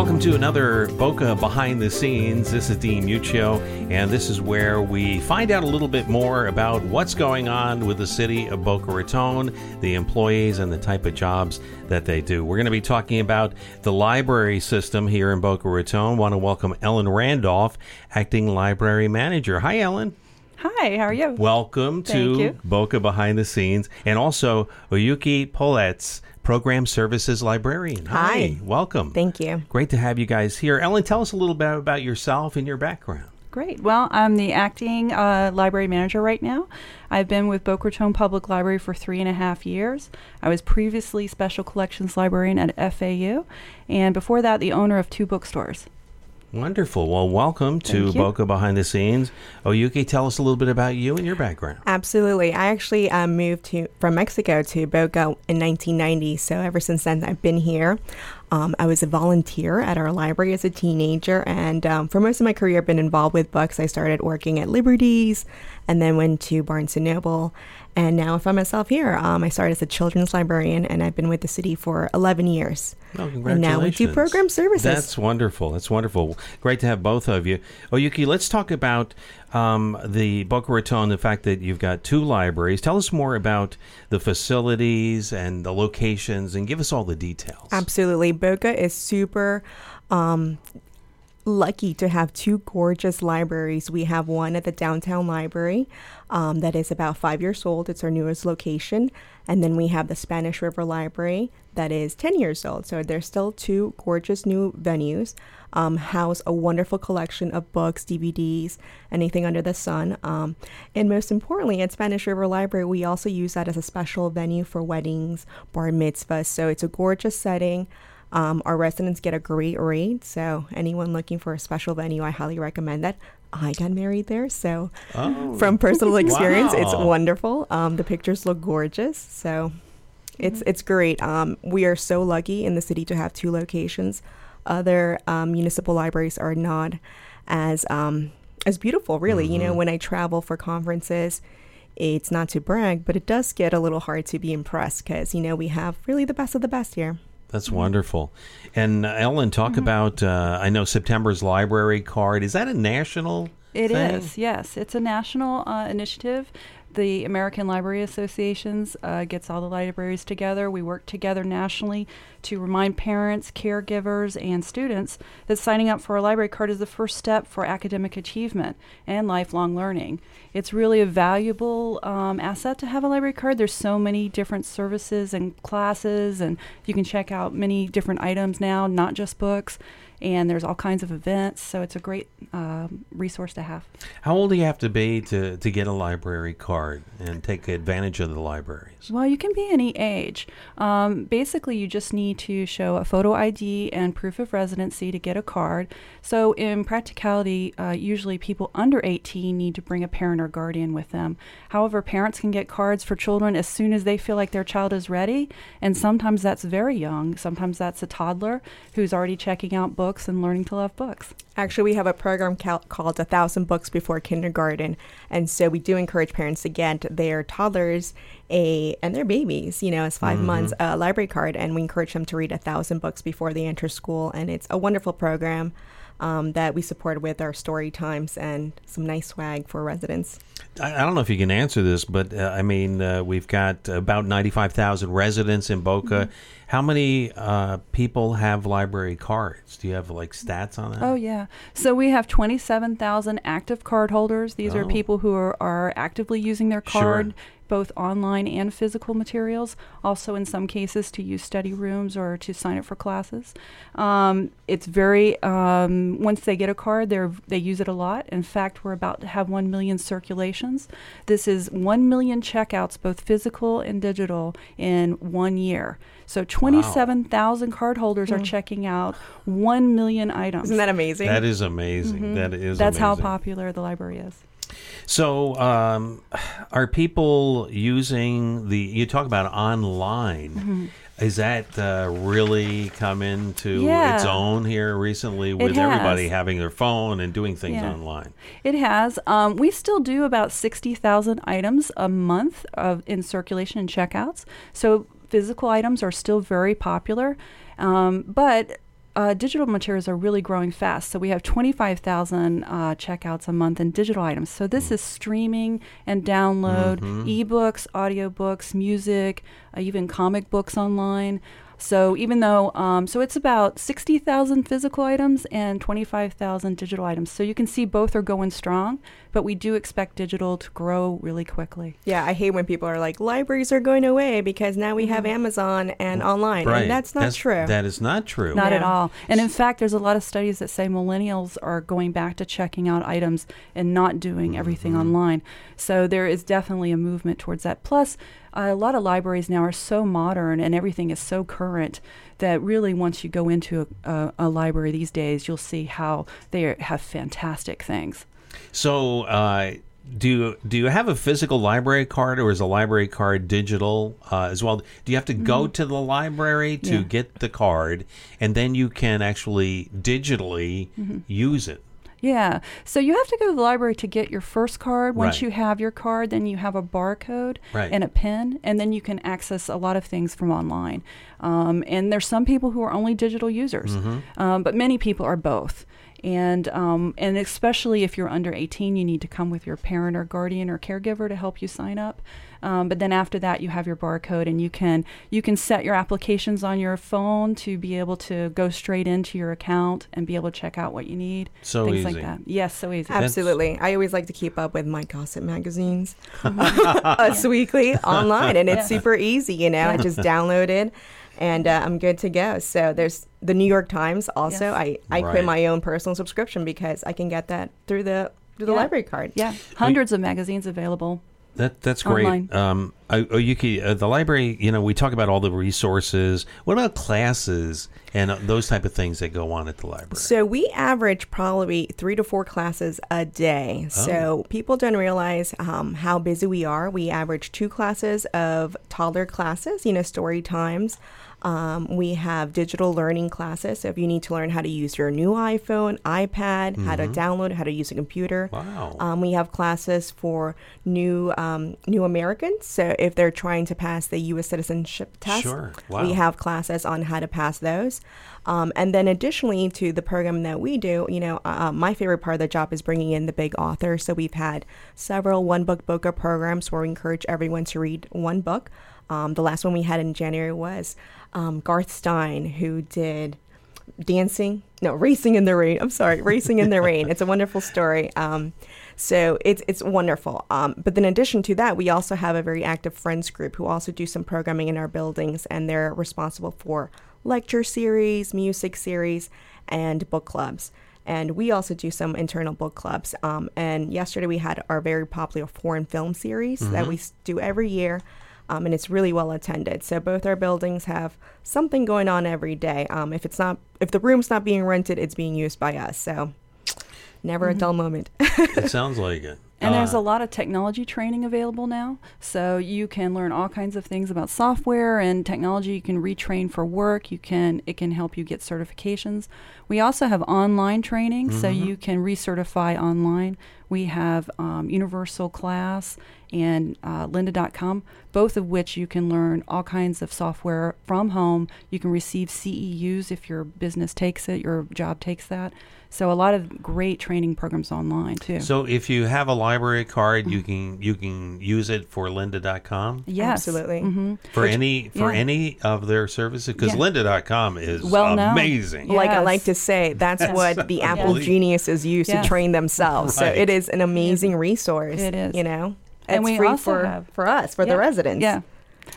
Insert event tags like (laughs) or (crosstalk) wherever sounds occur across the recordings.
Welcome to another Boca Behind the Scenes. This is Dean Muccio, and this is where we find out a little bit more about what's going on with the city of Boca Raton, the employees, and the type of jobs that they do. We're going to be talking about the library system here in Boca Raton. Want to welcome Ellen Randolph, acting library manager. Hi, Ellen. Hi, how are you? Welcome Thank to you. Boca Behind the Scenes, and also Oyuki Poletz, Program Services Librarian. Hi. welcome. Thank you. Great to have you guys here. Ellen, tell us a little bit about yourself and your background. Great. Well, I'm the acting uh, library manager right now. I've been with Boca Raton Public Library for three and a half years. I was previously special collections librarian at FAU, and before that, the owner of two bookstores. Wonderful. Well, welcome to Boca Behind the Scenes. Oyuki, tell us a little bit about you and your background. Absolutely. I actually um, moved to from Mexico to Boca in 1990. So ever since then, I've been here. Um, I was a volunteer at our library as a teenager, and um, for most of my career, I've been involved with books. I started working at Liberties, and then went to Barnes and Noble, and now I find myself here. Um, I started as a children's librarian, and I've been with the city for 11 years. Oh, congratulations. And now we do program services. That's wonderful. That's wonderful. Great to have both of you. Oyuki, let's talk about um, the Boca Raton, the fact that you've got two libraries. Tell us more about the facilities and the locations and give us all the details. Absolutely. Boca is super um, lucky to have two gorgeous libraries. We have one at the downtown library um, that is about five years old, it's our newest location. And then we have the Spanish River Library that is 10 years old. So there's still two gorgeous new venues. Um, house a wonderful collection of books, DVDs, anything under the sun. Um, and most importantly, at Spanish River Library, we also use that as a special venue for weddings, bar mitzvahs. So it's a gorgeous setting. Um, our residents get a great rate. So anyone looking for a special venue, I highly recommend that. I got married there, so Oh. from personal (laughs) experience, it's wonderful. Um, the pictures look gorgeous, so it's it's great. Um, we are so lucky in the city to have two locations. Other um, municipal libraries are not as um, as beautiful, really. You know, when I travel for conferences, it's not to brag, but it does get a little hard to be impressed because you know we have really the best of the best here. That's wonderful. And uh, Ellen, talk Mm-hmm. about, uh, I know September's library card. Is that a national It is, thing? yes. It's a national uh, initiative. The American Library Associations uh, gets all the libraries together. We work together nationally to remind parents, caregivers, and students that signing up for a library card is the first step for academic achievement and lifelong learning. It's really a valuable um, asset to have a library card. There's so many different services and classes, and you can check out many different items now, not just books. And there's all kinds of events, so it's a great um, resource to have. How old do you have to be to, to get a library card and take advantage of the libraries? Well, you can be any age. Um, basically, you just need to show a photo ID and proof of residency to get a card. So, in practicality, uh, usually people under 18 need to bring a parent or guardian with them. However, parents can get cards for children as soon as they feel like their child is ready, and sometimes that's very young. Sometimes that's a toddler who's already checking out books and learning to love books. Actually, we have a program cal- called A Thousand Books Before Kindergarten. And so we do encourage parents to get their toddlers a and their babies, you know, as 5 mm-hmm. months, a library card. And we encourage them to read a thousand books before they enter school. And it's a wonderful program um, that we support with our story times and some nice swag for residents. I, I don't know if you can answer this, but uh, I mean, uh, we've got about 95,000 residents in Boca. Mm-hmm. How many uh, people have library cards? Do you have like stats on that? Oh yeah. So we have 27,000 active card holders. These Oh. are people who are, are actively using their Sure. Card both online and physical materials. Also, in some cases, to use study rooms or to sign up for classes. Um, it's very um, once they get a card, they they use it a lot. In fact, we're about to have one million circulations. This is one million checkouts, both physical and digital, in one year. So 27,000 card holders are checking out 1 million items. Isn't that amazing? That is amazing. That is Mm-hmm. That's how amazing. popular the library is. So, um, are people using the? You talk about online. Is that uh, really come into Mm-hmm. Yeah. its own here recently with everybody having their phone and doing things Yeah. online? It has. Um, we still do about 60,000 items a month of in circulation and checkouts. So physical items are still very popular. Um, but uh, digital materials are really growing fast. So we have 25,000 uh, checkouts a month in digital items. So this is streaming and download, Mhm. ebooks, audiobooks, music, uh, even comic books online. So even though, um, so it's about 60,000 physical items and 25,000 digital items. So you can see both are going strong, but we do expect digital to grow really quickly. Yeah, I hate when people are like, libraries are going away because now we have Amazon and online. Right. And that's not true. That is not true. Not at all. And in fact, there's a lot of studies that say millennials are going back to checking out items and not doing everything Mm-hmm. online. So there is definitely a movement towards that. Plus, uh, a lot of libraries now are so modern and everything is so current that really once you go into a, a, a library these days, you'll see how they are, have fantastic things. So, uh, do you, do you have a physical library card, or is a library card digital uh, as well? Do you have to go to the library to Mm-hmm. Yeah. get the card, and then you can actually digitally Mm-hmm. use it? Yeah. So you have to go to the library to get your first card. Once Right. you have your card, then you have a barcode Right. and a PIN, and then you can access a lot of things from online. Um, and there's some people who are only digital users, um, but many people are both. And um, and especially if you're under 18, you need to come with your parent or guardian or caregiver to help you sign up. Um, but then after that, you have your barcode, and you can you can set your applications on your phone to be able to go straight into your account and be able to check out what you need So things easy. like that. Yes, so easy. That's- Absolutely. I always like to keep up with my gossip magazines, (laughs) (laughs) Us Weekly online, and it's Yeah. super easy. You know, I just (laughs) downloaded, and uh, I'm good to go. So there's the New York Times. Also, Yes. I I Right. quit my own personal subscription because I can get that through the through the Yeah. library card. Yeah, hundreds of magazines available. That that's great. Um, Oyuki, uh, the library. You know, we talk about all the resources. What about classes and uh, those type of things that go on at the library? So we average probably three to four classes a day. So people don't realize um, how busy we are. We average two classes of toddler classes, you know, story times. Um, we have digital learning classes. So if you need to learn how to use your new iPhone, iPad, how to download, how to use a computer. Wow. Um, we have classes for new um, new Americans. So if they're trying to pass the U.S. citizenship test, Sure. Wow. we have classes on how to pass those. Um, and then additionally to the program that we do, you know, uh, my favorite part of the job is bringing in the big authors. So we've had several one book book programs where we encourage everyone to read one book. Um, the last one we had in January was um, Garth Stein, who did dancing no racing in the rain i'm sorry racing in the (laughs) rain it's a wonderful story um, so it's it's wonderful um, but in addition to that we also have a very active friends group who also do some programming in our buildings and they're responsible for lecture series music series and book clubs and we also do some internal book clubs um, and yesterday we had our very popular foreign film series that we do every year um, and it's really well attended. So both our buildings have something going on every day. Um, if it's not, if the room's not being rented, it's being used by us. So never a dull moment. (laughs) it sounds like it. And there's Uh, a lot of technology training available now. So you can learn all kinds of things about software and technology. You can retrain for work. You can it can help you get certifications. We also have online training, so you can recertify online. We have um, Universal Class and uh, Lynda.com, both of which you can learn all kinds of software from home. You can receive CEUs if your business takes it, your job takes that. So a lot of great training programs online too. So if you have a library card, you can you can use it for lynda.com Yes. Absolutely. hmm for any for yeah. any of their services because Yeah. lynda.com is Well amazing. Yeah. Like I like to say, that's what the Apple unbelievable. geniuses use Yes. to train themselves. So it is an amazing resource. It is. You know, And we free also for have- for us for Yeah. the residents. Yeah.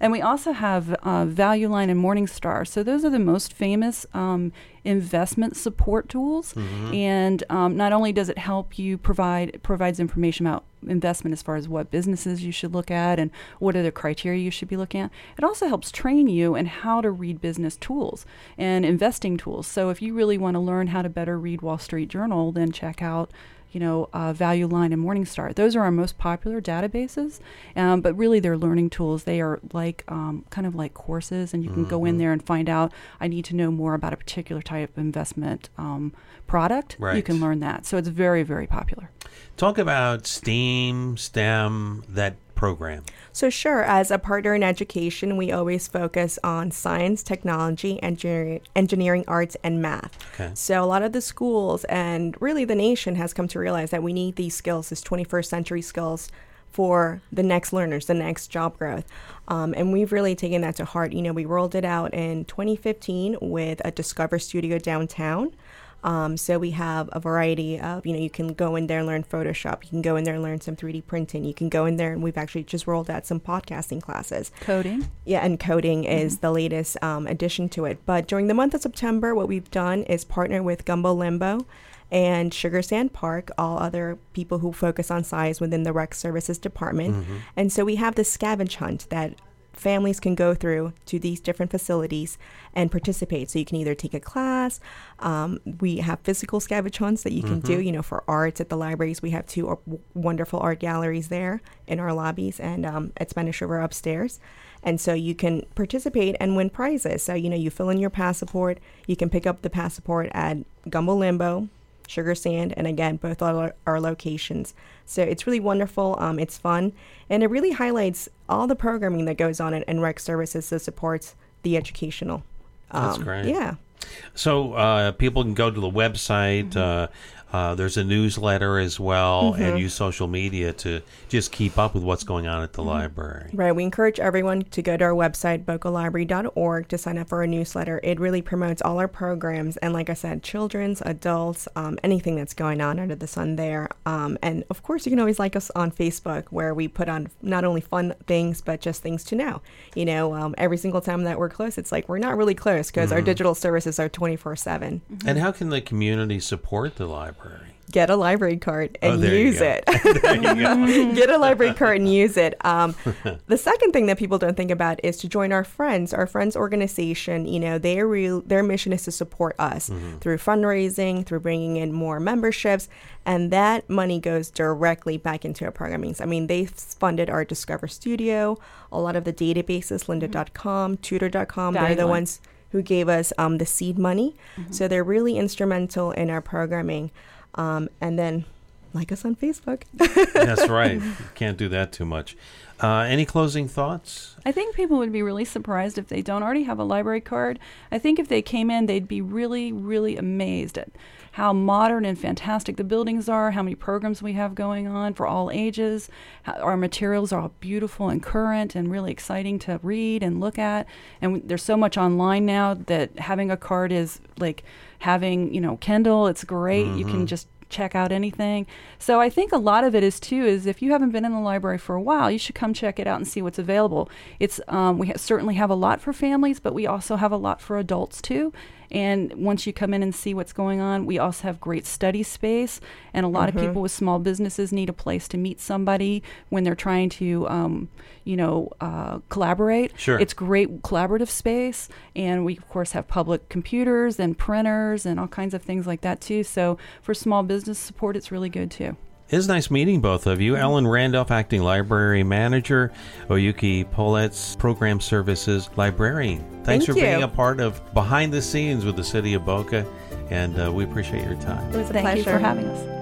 And we also have uh, Value Line and Morningstar. So those are the most famous um, investment support tools. And um, not only does it help you provide it provides information about investment as far as what businesses you should look at and what are the criteria you should be looking at. It also helps train you in how to read business tools and investing tools. So if you really want to learn how to better read Wall Street Journal, then check out you know, uh, Value Line and Morningstar. Those are our most popular databases, um, but really they're learning tools. They are like um, kind of like courses, and you can go in there and find out. I need to know more about a particular type of investment um, product. You can learn that. So it's very, very popular. Talk about STEAM, STEM, that program? So, sure, as a partner in education, we always focus on science, technology, engineering, engineering arts, and math. Okay. So, a lot of the schools and really the nation has come to realize that we need these skills, these 21st century skills, for the next learners, the next job growth. Um, and we've really taken that to heart. You know, we rolled it out in 2015 with a Discover Studio downtown. Um, so we have a variety of, you know, you can go in there and learn Photoshop. You can go in there and learn some 3D printing. You can go in there and we've actually just rolled out some podcasting classes. Coding. Yeah, and coding is the latest um, addition to it. But during the month of September, what we've done is partner with Gumbo Limbo and Sugar Sand Park, all other people who focus on size within the rec services department. And so we have this scavenge hunt that families can go through to these different facilities and participate. So you can either take a class. Um, we have physical scavenge hunts that you can do. You know, for arts at the libraries, we have two w- wonderful art galleries there in our lobbies and um, at Spanish River upstairs. And so you can participate and win prizes. So you know, you fill in your passport. You can pick up the passport at Gumbo Limbo. Sugar Sand, and again, both are our locations. So it's really wonderful. Um, it's fun, and it really highlights all the programming that goes on in, in rec services that supports the educational. That's um, great. Yeah. So uh, people can go to the website. Mm-hmm. Uh, uh, there's a newsletter as well, and use social media to just keep up with what's going on at Mm-hmm. the library. Right. We encourage everyone to go to our website, bocalibrary.org, to sign up for our newsletter. It really promotes all our programs. And like I said, children's, adults, um, anything that's going on under the sun there. Um, and of course, you can always like us on Facebook, where we put on not only fun things, but just things to know. You know, um, every single time that we're close, it's like we're not really close because our digital services are 24 7. And how can the community support the library? Get a library card Oh, and there you use it. (laughs) there you go. (laughs) get a library card and use it. Um, (laughs) the second thing that people don't think about is to join our friends. Our friends organization, you know, their real their mission is to support us through fundraising, through bringing in more memberships, and that money goes directly back into our programming. I mean, they've funded our Discover Studio, a lot of the databases, Lynda.com, Tutor.com. They're the Guideline. ones who gave us um, the seed money, so they're really instrumental in our programming. Um, and then like us on Facebook. (laughs) That's right. (laughs) Can't do that too much. Uh, any closing thoughts? I think people would be really surprised if they don't already have a library card. I think if they came in, they'd be really, really amazed at how modern and fantastic the buildings are, how many programs we have going on for all ages. How our materials are all beautiful and current and really exciting to read and look at. And there's so much online now that having a card is like having, you know, Kindle. It's great. You can just check out anything. So I think a lot of it is too is if you haven't been in the library for a while, you should come check it out and see what's available. It's um, we ha- certainly have a lot for families, but we also have a lot for adults too. And once you come in and see what's going on, we also have great study space. And a lot of people with small businesses need a place to meet somebody when they're trying to, um, you know, uh, collaborate. Sure. It's great collaborative space. And we, of course, have public computers and printers and all kinds of things like that too. So for small business support, it's really good too. It's nice meeting both of you. Ellen Randolph, Acting Library Manager, Oyuki Poletz, Program Services Librarian. Thanks Thank for being a part of Behind the Scenes with the City of Boca, and uh, we appreciate your time. It was a Thank pleasure. you for having us.